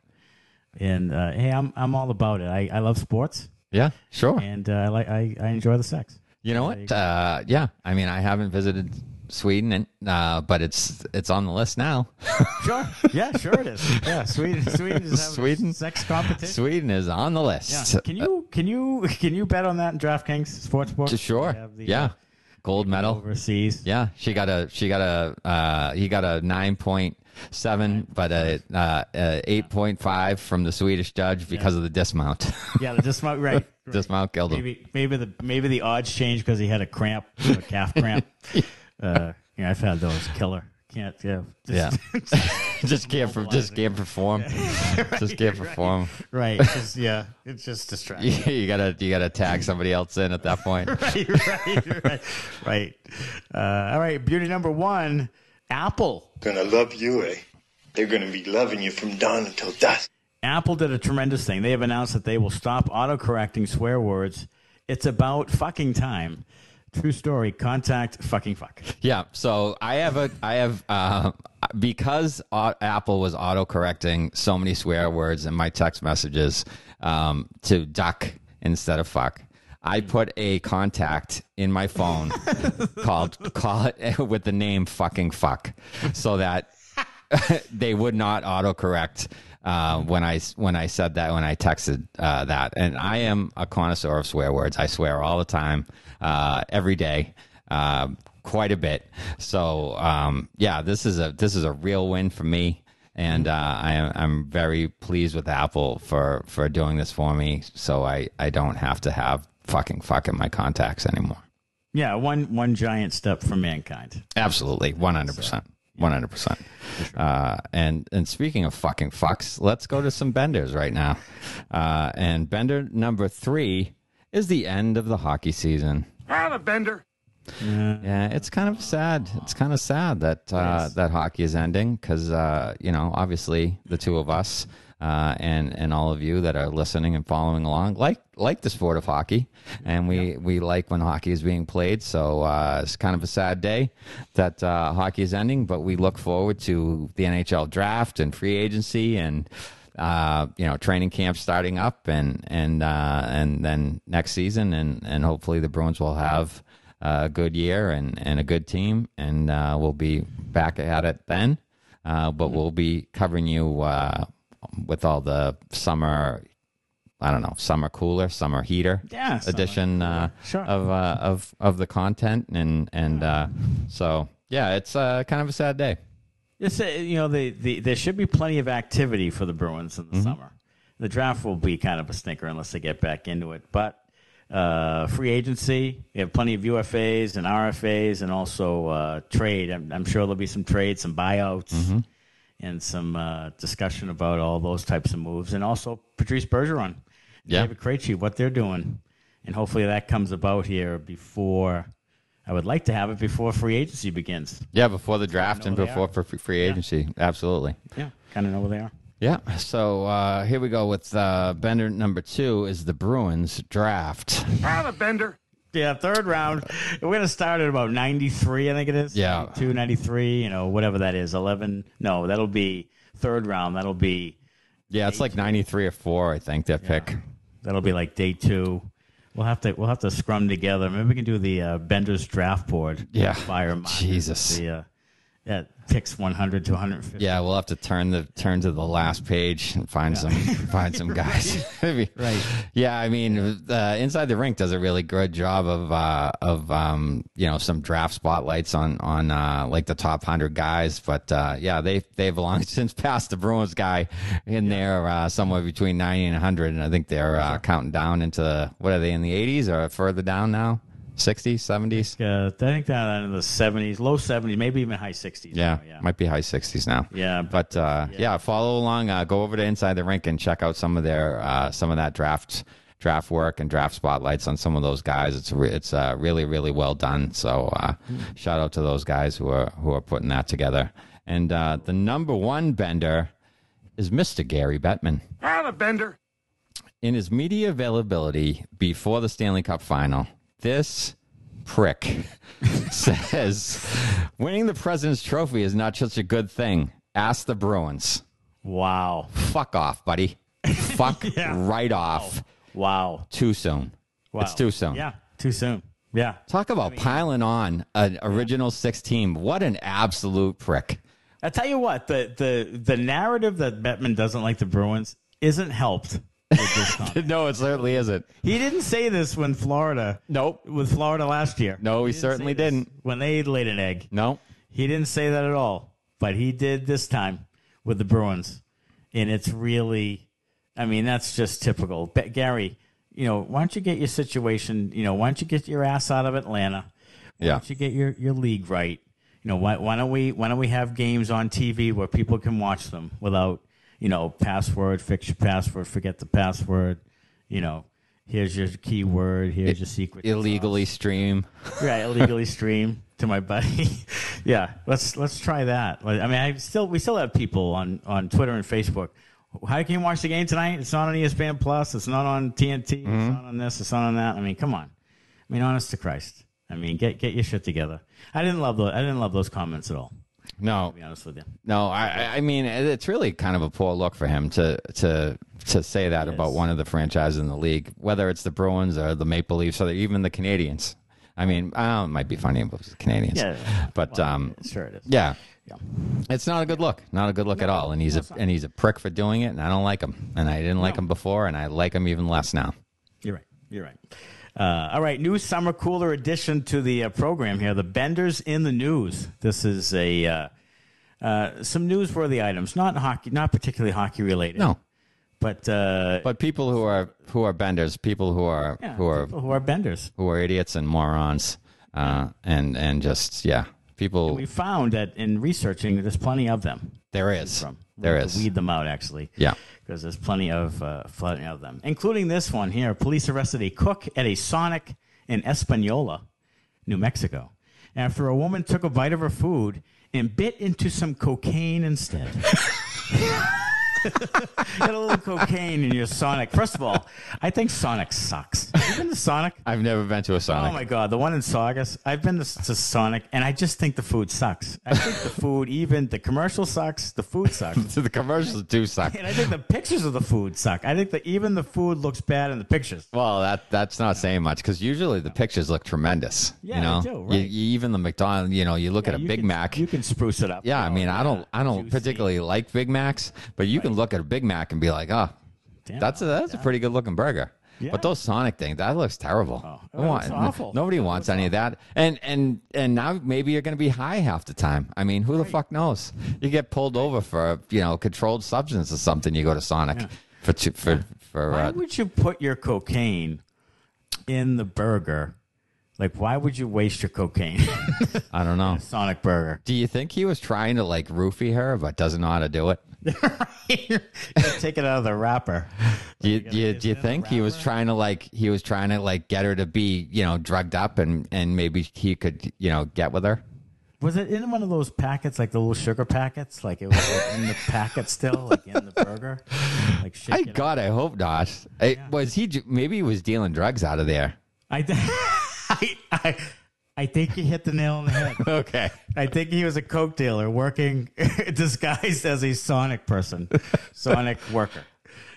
Speaker 1: And uh, hey, I'm I'm all about it. I, I love sports
Speaker 2: Yeah, sure.
Speaker 1: and uh, I like I, I enjoy the sex.
Speaker 2: You know what? Uh, yeah, I mean, I haven't visited Sweden, and, uh, but it's it's on the list now.
Speaker 1: Sure. Yeah, sure it is. Yeah, Sweden. Sweden is
Speaker 2: Sweden?
Speaker 1: sex competition.
Speaker 2: Sweden is on the list. Yeah.
Speaker 1: Can you can you can you bet on that in DraftKings Sportsbook?
Speaker 2: Sure.
Speaker 1: The,
Speaker 2: yeah,
Speaker 1: uh,
Speaker 2: gold medal.
Speaker 1: overseas.
Speaker 2: Yeah, she got a she got a uh, he got a nine point seven, but a, uh, a eight point five from the Swedish judge because of the dismount.
Speaker 1: Yeah, the dismount. Right. right.
Speaker 2: dismount killed him.
Speaker 1: Maybe maybe the maybe the odds changed because he had a cramp, a calf cramp. uh, yeah, I've had those. Killer. Can't. Yeah.
Speaker 2: Yeah, just can't per- just can't perform. just can't perform.
Speaker 1: Right. Just, yeah. It's just distracting.
Speaker 2: you gotta you gotta tag somebody else in at that point.
Speaker 1: right. Right. Right. Right. Uh, all right. Beauty number one. Apple.
Speaker 3: Gonna love you, eh? They're gonna be loving you from dawn until dusk.
Speaker 1: Apple did a tremendous thing. They have announced that they will stop autocorrecting swear words. It's about fucking time. True story. Contact fucking fuck.
Speaker 2: Yeah. So I have a I have uh, because au- Apple was auto correcting so many swear words in my text messages um, to duck instead of fuck. I put a contact in my phone called call it with the name fucking fuck, so that they would not autocorrect uh, when I when I said that when I texted uh, that. And I am a connoisseur of swear words. I swear all the time, uh, every day. Uh, quite a bit. So um, yeah, this is a this is a real win for me, and uh, I am I'm very pleased with Apple for for doing this for me. So I I don't have to have fucking fucking my contacts anymore.
Speaker 1: Yeah, one one giant step for mankind.
Speaker 2: Absolutely, one hundred percent. One hundred percent. Uh, And and speaking of fucking fucks, let's go to some benders right now. Uh, and bender number three is the end of the hockey season.
Speaker 4: I'm a bender.
Speaker 2: Yeah, it's kind of sad. It's kind of sad that uh, that hockey is ending because uh, you know, obviously, the two of us uh, and and all of you that are listening and following along like like the sport of hockey, and we we like when hockey is being played. So uh, it's kind of a sad day that uh, hockey is ending, but we look forward to the NHL draft and free agency and. Uh, you know, training camp starting up, and and uh, and then next season, and and hopefully the Bruins will have a good year and, and a good team, and uh, we'll be back at it then. Uh, but we'll be covering you uh, with all the summer, I don't know, summer cooler, summer heater
Speaker 1: Yeah, summer
Speaker 2: edition uh,
Speaker 1: Sure.
Speaker 2: of uh, of of the content, and and uh, so yeah, it's uh, kind of a sad day.
Speaker 1: A, you know the, the there should be plenty of activity for the Bruins in the summer. The draft will be kind of a stinker unless they get back into it. But uh, free agency, we have plenty of UFAs and RFAs, and also uh, trade. I'm, I'm sure there'll be some trades, some buyouts, and some uh, discussion about all those types of moves, and also Patrice Bergeron,
Speaker 2: Yeah.
Speaker 1: David Krejci, what they're doing, and hopefully that comes about here before. I would like to have it before free agency begins.
Speaker 2: Yeah, before the draft and before for free agency, absolutely.
Speaker 1: Yeah, kind of know where they are.
Speaker 2: Yeah. So uh, here we go with uh, bender number two is the Bruins draft.
Speaker 4: I'm a bender.
Speaker 1: Yeah, third round. We're going to start at about 93, I think it is.
Speaker 2: Yeah.
Speaker 1: 92, 93, you know, whatever that is. 11. No, that'll be third round. That'll be
Speaker 2: Yeah, it's like ninety three or four, I think their pick.
Speaker 1: that'll be like day 2. We'll have to we'll have to scrum together. Maybe we can do the uh, Bender's draft board.
Speaker 2: Yeah.
Speaker 1: Fire.
Speaker 2: Jesus.
Speaker 1: The uh, yeah, picks 100 to 150.
Speaker 2: Yeah, we'll have to turn the turn to the last page and find some find some guys.
Speaker 1: Right.
Speaker 2: Yeah, I mean, uh, inside the rink does a really good job of uh, of um, you know some draft spotlights on on uh, like the top hundred guys. But uh, yeah, they they've long since passed the Bruins guy in there uh, somewhere between ninety and hundred, and I think they're uh, counting down into what are they in the eighties or further down now? 60s, 70s?
Speaker 1: Uh, I think down in the 70s, low 70s, maybe even high 60s.
Speaker 2: Yeah,
Speaker 1: now, yeah.
Speaker 2: might be high 60s now.
Speaker 1: Yeah,
Speaker 2: but uh, yeah. follow along. Uh, go over to Inside the Rink and check out some of their uh, some of that draft draft work and draft spotlights on some of those guys. It's re- it's uh, really really well done. So uh, shout out to those guys who are who are putting that together. And uh, the number one bender is Mr. Gary Bettman.
Speaker 4: I'm a bender.
Speaker 2: In his media availability before the Stanley Cup final, this prick says winning the President's Trophy is not such a good thing. Ask the Bruins.
Speaker 1: Wow.
Speaker 2: Fuck off, buddy. Fuck
Speaker 1: Yeah.
Speaker 2: right off.
Speaker 1: Wow.
Speaker 2: Too soon.
Speaker 1: wow.
Speaker 2: It's too soon.
Speaker 1: Yeah, too soon. Yeah.
Speaker 2: Talk about piling on an original six team. What an absolute prick.
Speaker 1: I tell you what, the the the narrative that Bettman doesn't like the Bruins isn't helped with this comment.
Speaker 2: no, it certainly isn't.
Speaker 1: he didn't say this when Florida
Speaker 2: Nope.
Speaker 1: with Florida last year.
Speaker 2: No, he
Speaker 1: didn't
Speaker 2: certainly
Speaker 1: say this
Speaker 2: didn't.
Speaker 1: When they laid an egg,
Speaker 2: No.
Speaker 1: he didn't say that at all. But he did this time with the Bruins, and it's really, I mean, that's just typical. Be- Gary, you know, why don't you get your situation? You know, why don't you get your ass out of Atlanta? Why
Speaker 2: Yeah.
Speaker 1: don't you get your, your league right? You know, why, why don't we why don't we have games on TV where people can watch them without you know password, fix your password, forget the password. You know, here's your keyword, here's your secret.
Speaker 2: Illegally stream.
Speaker 1: right illegally stream to my buddy. Yeah let's let's try that. I mean i still we still have people on on twitter and facebook. How can you watch the game tonight? It's not on espn plus it's not on tnt it's mm-hmm. not on this it's not on that. I mean come on. I mean honest to christ. I mean get get your shit together. I didn't love those i didn't love those comments at all
Speaker 2: No,
Speaker 1: To be honest with you.
Speaker 2: no. I, I- mean, it's really kind of a poor look for him to to to say that about one of the franchises in the league, whether it's the Bruins or the Maple Leafs or even the Canadiens. I mean, I it might be funny if it the Canadiens,
Speaker 1: Yeah.
Speaker 2: but
Speaker 1: Well,
Speaker 2: um,
Speaker 1: sure it is.
Speaker 2: yeah,
Speaker 1: Yeah.
Speaker 2: it's not a good look. Not a good look at all. And he's a and he's a prick for doing it. And I don't like him. And I didn't like him before, and I like him even less now.
Speaker 1: You're right. You're right. Uh, all right, new summer cooler addition to the uh, program here. The Benders in the news. This is a uh, uh, some newsworthy items, not hockey, not particularly hockey related.
Speaker 2: No,
Speaker 1: but uh,
Speaker 2: but people who are who are benders, people who are
Speaker 1: yeah,
Speaker 2: who are
Speaker 1: who are Benders.
Speaker 2: who are idiots and morons, uh, and and just yeah, people.
Speaker 1: We found that in researching, there's plenty of them.
Speaker 2: There is,
Speaker 1: From
Speaker 2: there is.
Speaker 1: weed them out actually.
Speaker 2: Yeah.
Speaker 1: because there's plenty of uh, plenty of them, including this one here. Police arrested a cook at a Sonic in Espanola, New Mexico, after a woman took a bite of her food and bit into some cocaine instead. Got a little cocaine in your Sonic. First of all, I think Sonic sucks. Have you been to Sonic?
Speaker 2: I've never been to a Sonic.
Speaker 1: Oh my god, the one in Saugus. I've been to, to Sonic, and I just think the food sucks. I think the food, even the commercial sucks. The food sucks.
Speaker 2: the commercials do suck.
Speaker 1: And I think the pictures of the food suck. I think that even the food looks bad in the pictures.
Speaker 2: Well, that that's not saying much because usually the pictures look tremendous.
Speaker 1: Yeah,
Speaker 2: you know,
Speaker 1: they do, right.
Speaker 2: you- even the McDonald's, you know, you look at a Big
Speaker 1: can-
Speaker 2: Mac.
Speaker 1: You can spruce it up.
Speaker 2: yeah, I
Speaker 1: you know,
Speaker 2: mean, I don't, I don't
Speaker 1: juicy.
Speaker 2: particularly like Big Macs, but you can look at a Big Mac and be like, oh,
Speaker 1: Damn,
Speaker 2: that's a that's a pretty good looking burger.
Speaker 1: Yeah.
Speaker 2: But those Sonic things, that looks terrible.
Speaker 1: Oh,
Speaker 2: want-
Speaker 1: looks awful.
Speaker 2: Nobody
Speaker 1: It
Speaker 2: wants any of that. And and and now maybe you're going to be high half the time. I mean, who the fuck knows? You get pulled over for you know controlled substance or something. You go to Sonic for ch- for for.
Speaker 1: Why
Speaker 2: Uh,
Speaker 1: would you put your cocaine in the burger? Like, why would you waste your cocaine?
Speaker 2: I don't know.
Speaker 1: Sonic burger.
Speaker 2: Do you think he was trying to like roofie her, but doesn't know how to do it?
Speaker 1: Take it out of the wrapper.
Speaker 2: Do you, do you, do you
Speaker 1: it in a
Speaker 2: think he was trying to like he was trying to like get her to be you know drugged up and and maybe he could you know get with her?
Speaker 1: Was it in one of those packets, like the little sugar packets? Like it was like, in the packet still, like in the burger? Like shake
Speaker 2: I
Speaker 1: it up.
Speaker 2: God, I hope not. I, Was he maybe he was dealing drugs out of there?
Speaker 1: I, I, I, I think he hit the nail on the head.
Speaker 2: Okay.
Speaker 1: I think he was a coke dealer working disguised as a Sonic person, Sonic worker.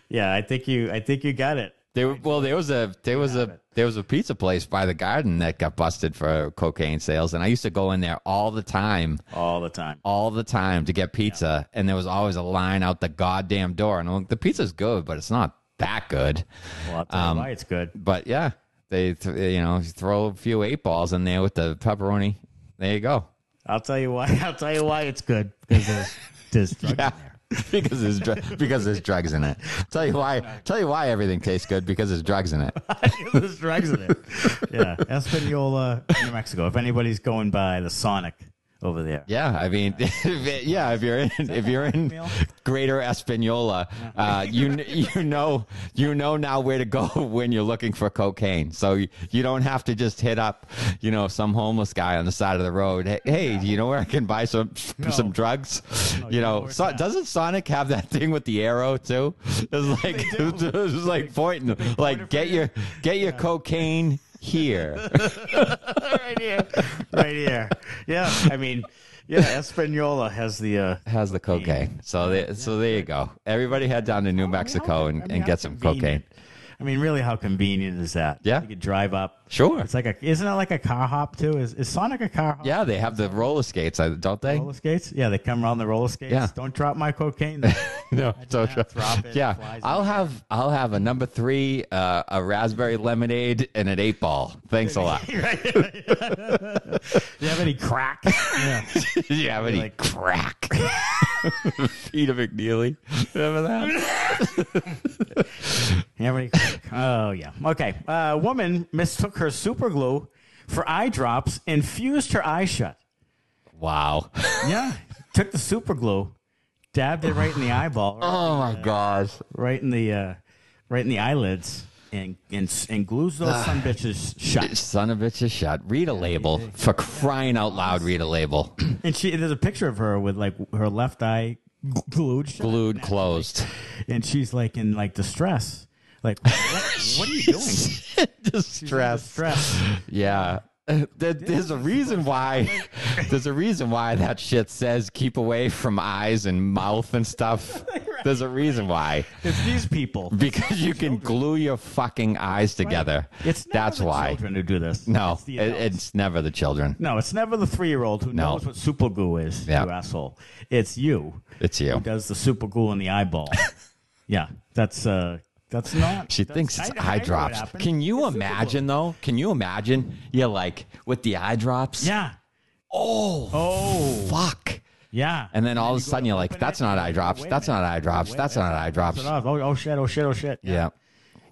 Speaker 1: Yeah, I think you. I think you got it.
Speaker 2: There, well, there was a there was a there was a pizza place by the garden that got busted for cocaine sales, and I used to go in there all the time,
Speaker 1: all the time.
Speaker 2: all the time to get pizza, and there was always a line out the goddamn door, and I'm like, the pizza's good, but it's not that good.
Speaker 1: Well, I'll tell
Speaker 2: Um,
Speaker 1: you why it's good.
Speaker 2: But yeah, they th- you know throw a few eight balls in there with the pepperoni. There you go.
Speaker 1: I'll tell you why. I'll tell you why it's good because there's, there's drugs
Speaker 2: Yeah.
Speaker 1: in there.
Speaker 2: because there's dr- because there's drugs in it. Tell you why. Tell you why everything tastes good because there's drugs in it.
Speaker 1: there's drugs in it. Yeah, Espanola, uh, New Mexico. If anybody's going by the Sonic over there,
Speaker 2: Yeah, I mean, yeah. If you're in if you're in? Greater Espanola, uh, you you know you know now where to go when you're looking for cocaine. So you, you don't have to just hit up you know some homeless guy on the side of the road. Hey, hey do you know where I can buy some some drugs? you
Speaker 1: you know
Speaker 2: know,
Speaker 1: where it's
Speaker 2: so, doesn't Sonic have that thing with the arrow too? It's like it's like pointing like get your get your cocaine here.
Speaker 1: right here, right here. Yeah, I mean, yeah, Espanola has the. Uh,
Speaker 2: has the cocaine. So they, so there you go. Everybody head down to New Mexico and, and get some cocaine.
Speaker 1: I mean, really, how convenient is that?
Speaker 2: Yeah.
Speaker 1: you could drive up.
Speaker 2: Sure.
Speaker 1: It's like a. Isn't it like a car hop too? Is is Sonic a car hop?
Speaker 2: Yeah, they have the roller skates, uh, don't they?
Speaker 1: Roller skates? Yeah, they come around the roller skates.
Speaker 2: Yeah.
Speaker 1: Don't drop my cocaine.
Speaker 2: No, so
Speaker 1: that, drop it,
Speaker 2: yeah.
Speaker 1: flies
Speaker 2: I'll
Speaker 1: the air.
Speaker 2: have I'll have a number three, uh, a raspberry lemonade, and an eight ball. Thanks a lot.
Speaker 1: Do you have any crack? yeah.
Speaker 2: Do you have any
Speaker 1: like-
Speaker 2: crack? Peter McNeeley, remember that?
Speaker 1: You have any crack? Oh yeah. Okay. A woman mistook her super glue for eye drops and fused her eye shut.
Speaker 2: Wow.
Speaker 1: Yeah. Took the super glue, dabbed it right in the eyeball,
Speaker 2: Oh my gosh.
Speaker 1: right in the uh, right in the eyelids, and and, and glues those some bitches shut.
Speaker 2: Son of a bitch is shut. Read a label for crying out loud. Read a label.
Speaker 1: And she there's a picture of her with like her left eye glued shut.
Speaker 2: Glued closed.
Speaker 1: and she's like in like distress. Like, what, what are you doing?
Speaker 2: Distress.
Speaker 1: Distress.
Speaker 2: Yeah. There's a reason why. There's a reason why that shit says keep away from eyes and mouth and stuff. There's a reason why.
Speaker 1: It's these people.
Speaker 2: Because you can glue your fucking eyes together.
Speaker 1: It's
Speaker 2: That's
Speaker 1: the
Speaker 2: why.
Speaker 1: children who do this.
Speaker 2: No,
Speaker 1: it's,
Speaker 2: it, it's never the children.
Speaker 1: no, it's never the three-year-old who
Speaker 2: No.
Speaker 1: knows what super glue is.
Speaker 2: Yeah.
Speaker 1: You asshole. It's you
Speaker 2: It's you.
Speaker 1: who does the super glue in the eyeball. yeah, that's uh, that's not.
Speaker 2: She
Speaker 1: that's
Speaker 2: thinks it's
Speaker 1: I
Speaker 2: eye
Speaker 1: what
Speaker 2: drops. Can you
Speaker 1: It's
Speaker 2: imagine though? Can you imagine? You're like with the eye drops.
Speaker 1: Yeah.
Speaker 2: Oh,
Speaker 1: Oh.
Speaker 2: fuck.
Speaker 1: Yeah.
Speaker 2: And then all of a sudden you're like, that's not eye drops.
Speaker 1: like, wait a
Speaker 2: That's not eye drops. That's not eye drops.
Speaker 1: Turn it off. Oh, oh shit! Oh shit! Oh shit!
Speaker 2: Yeah.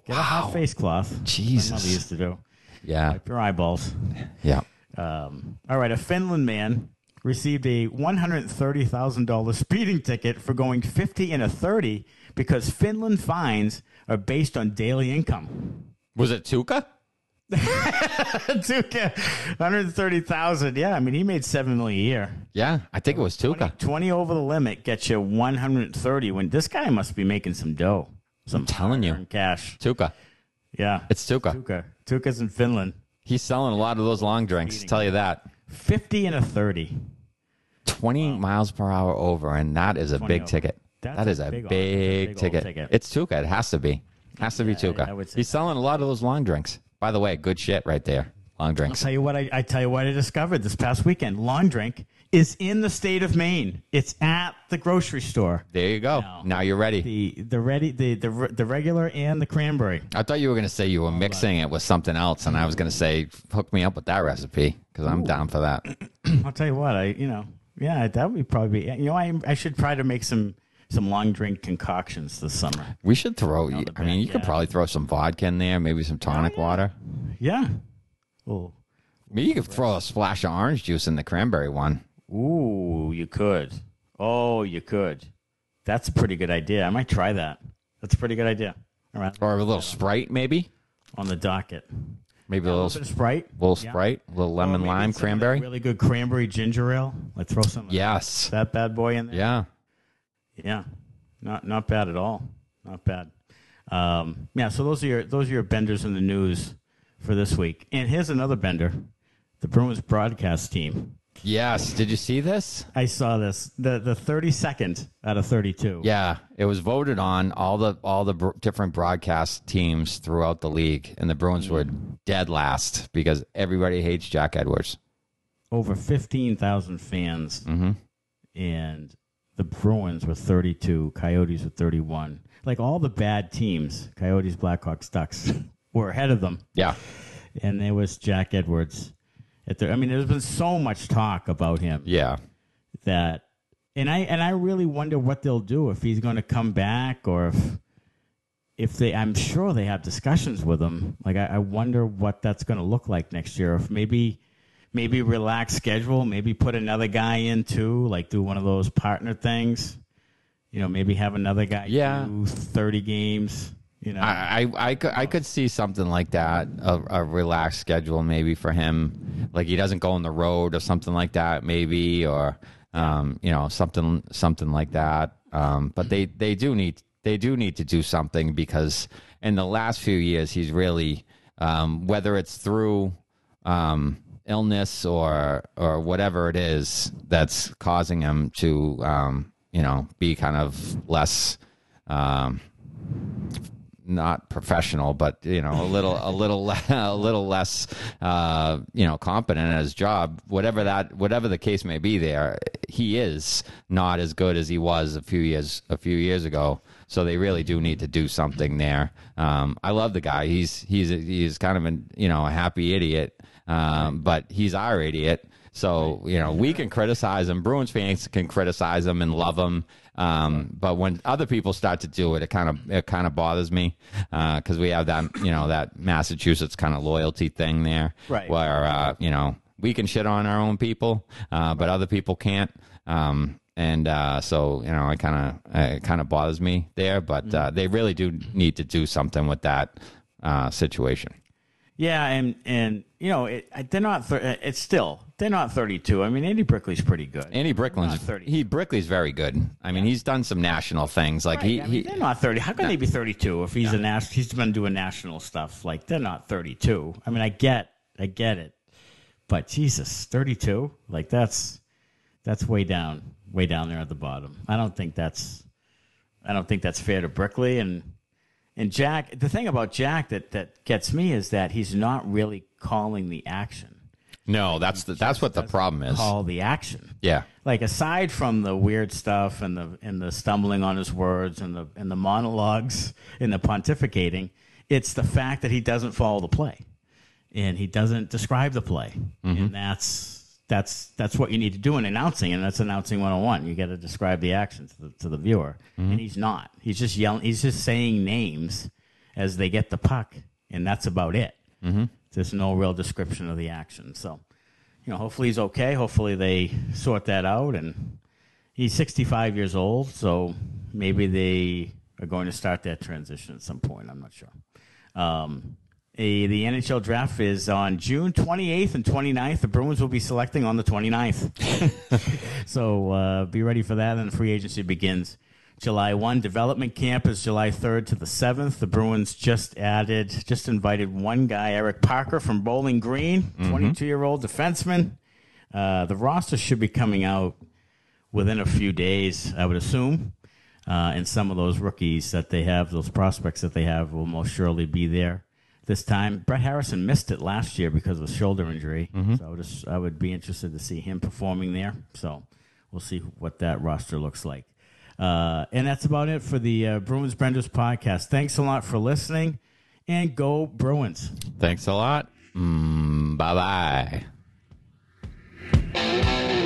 Speaker 1: Get a hot face cloth.
Speaker 2: Jesus.
Speaker 1: mother used to do.
Speaker 2: Yeah.
Speaker 1: Wipe your eyeballs.
Speaker 2: Yeah.
Speaker 1: Um, all right, a Finland man received a $130,000 speeding ticket for going 50 and a 30 because Finland fines are based on daily income.
Speaker 2: Was it Tuukka?
Speaker 1: Tuukka, 130,000. Yeah, I mean, he made 7 million a year.
Speaker 2: Yeah, I think it was Tuukka.
Speaker 1: 20 over the limit gets you 130 when this guy must be making some dough. Some
Speaker 2: telling you.
Speaker 1: cash.
Speaker 2: Tuukka.
Speaker 1: Yeah.
Speaker 2: It's Tuukka.
Speaker 1: Tuukka. Tuukka's in Finland.
Speaker 2: He's selling a lot of those long drinks. Tell you that.
Speaker 1: 50 and a 30.
Speaker 2: 20 miles per hour over, and that is a big
Speaker 1: over.
Speaker 2: ticket.
Speaker 1: That's
Speaker 2: That
Speaker 1: a
Speaker 2: a
Speaker 1: big
Speaker 2: big,
Speaker 1: big
Speaker 2: ticket.
Speaker 1: ticket.
Speaker 2: It's Tuukka. It has to be. Has to be Tuukka.
Speaker 1: I
Speaker 2: He's selling a lot of those long drinks. By the way, good shit right there. Long drinks.
Speaker 1: I Tell you what I, I tell you what I discovered this past weekend. Long drink is in the state of Maine. It's at the grocery store.
Speaker 2: There you go.
Speaker 1: No.
Speaker 2: Now you're ready.
Speaker 1: The the ready the the, the regular and the cranberry.
Speaker 2: I thought you were going to say you were mixing it with something else, and I was going to say, hook me up with that recipe because I'm down for that.
Speaker 1: I'll tell you what I you know yeah that would probably be you know I I should try to make some some long drink concoctions this summer.
Speaker 2: We should throw. I mean, you
Speaker 1: back,
Speaker 2: could probably throw some vodka in there, maybe some tonic oh, water.
Speaker 1: Yeah. Oh.
Speaker 2: Maybe you could throw a splash of orange juice in the cranberry one.
Speaker 1: Ooh, you could. Oh, you could. That's a pretty good idea. I might try that. That's a pretty good idea. All right.
Speaker 2: Or a little Sprite, maybe.
Speaker 1: On the docket.
Speaker 2: Maybe
Speaker 1: A
Speaker 2: a
Speaker 1: little
Speaker 2: little,
Speaker 1: bit of Sprite.
Speaker 2: little
Speaker 1: Yeah.
Speaker 2: Sprite, a little oh, lemon
Speaker 1: Or
Speaker 2: lime
Speaker 1: some of that
Speaker 2: cranberry.
Speaker 1: Really good cranberry ginger ale. Let's throw some
Speaker 2: Yes.
Speaker 1: that bad boy in there.
Speaker 2: Yeah.
Speaker 1: Yeah. Not not bad at all. Not bad. Um, yeah, so those are your those are your benders in the news for this week. And here's another bender. The Bruins broadcast team.
Speaker 2: Yes. Did you see this?
Speaker 1: I saw this. The the 32nd out of 32.
Speaker 2: Yeah, it was voted on all the all the br- different broadcast teams throughout the league, and the Bruins were dead last because everybody hates Jack Edwards.
Speaker 1: Over 15,000 fans.
Speaker 2: Mm-hmm.
Speaker 1: And the Bruins were 32, Coyotes were 31. Like all the bad teams, Coyotes, Blackhawks, Ducks, were ahead of them.
Speaker 2: Yeah,
Speaker 1: And there was Jack Edwards. At the, I mean, there's been so much talk about him
Speaker 2: yeah,
Speaker 1: that, and I and I really wonder what they'll do if he's going to come back or if if they. I'm sure they have discussions with him. Like I, I wonder what that's going to look like next year. If maybe maybe relax schedule, maybe put another guy in too, like do one of those partner things. You know, maybe have another guy
Speaker 2: Yeah.
Speaker 1: do 30 games. You know,
Speaker 2: I, I, I, could, I could see something like that, a, a relaxed schedule maybe for him, like he doesn't go on the road or something like that, maybe, or um, you know, something, something like that. Um, but they, they do need, they do need to do something because in the last few years he's really, um, whether it's through um, illness or or whatever it is that's causing him to, um, you know, be kind of less. Um, not professional, but you know, a little, a little, a little less, uh, you know, competent at his job. Whatever that, whatever the case may be, there he is not as good as he was a few years, a few years ago. So they really do need to do something there. Um, I love the guy. He's he's he's kind of a you know a happy idiot, um, but he's our idiot. So you know we can criticize him. Bruins fans can criticize him and love him. Um, but when other people start to do it, it kind of it kind of bothers me because we have that you know that Massachusetts kind of loyalty thing there,
Speaker 1: Right.
Speaker 2: Where uh, you know we can shit on our own people, uh, but other people can't. Um, and uh, so you know, it kind of it kind of bothers me there. But uh, they really do need to do something with that uh, situation.
Speaker 1: Yeah, and and you know it, they're not. Thir- uh, it's still they're not 32. I mean, Andy Brickley's pretty good.
Speaker 2: Andy Brickley's
Speaker 1: 30.
Speaker 2: he Brickley's very good. I mean, he's done some national things like he,
Speaker 1: I mean,
Speaker 2: he
Speaker 1: they're not 30. How can they be 32 if he's a national? He's been doing national stuff. Like they're not 32. I mean, I get, I get it, but Jesus, 32, like that's that's way down, way down there at the bottom. I don't think that's I don't think that's fair to Brickley and and Jack. The thing about Jack that that gets me is that he's not really calling the action.
Speaker 2: No, that's the, that's what the problem is.
Speaker 1: Call the action.
Speaker 2: Yeah.
Speaker 1: Like aside from the weird stuff and the and the stumbling on his words and the and the monologues and the pontificating, it's the fact that he doesn't follow the play, and he doesn't describe the play, and mm-hmm. that's that's that's what you need to do in announcing, and that's announcing 101. You got to describe the action to the, to the viewer, and he's not. He's just yelling. He's just saying names as they get the puck, and that's about it. There's no real description of the action. So, you know, hopefully he's okay. Hopefully they sort that out. And he's 65 years old, so maybe they are going to start that transition at some point. I'm not sure. Um, a, the NHL draft is on June 28th and 29th. The Bruins will be selecting on the 29th. so uh, be ready for that. And free agency begins July 1. Development camp is July 3rd to the 7th. The Bruins just added, just invited one guy, Eric Parker from Bowling Green, 22 year old defenseman. Uh, the roster should be coming out within a few days, I would assume. Uh, and some of those rookies that they have, those prospects that they have, will most surely be there this time. Brett Harrison missed it last year because of a shoulder injury, so I would, just, I would be interested to see him performing there. So we'll see what that roster looks like. Uh, and that's about it for the uh, Bruins Brenders podcast. Thanks a lot for listening, and go Bruins.
Speaker 2: Thanks a lot. Mm, bye bye.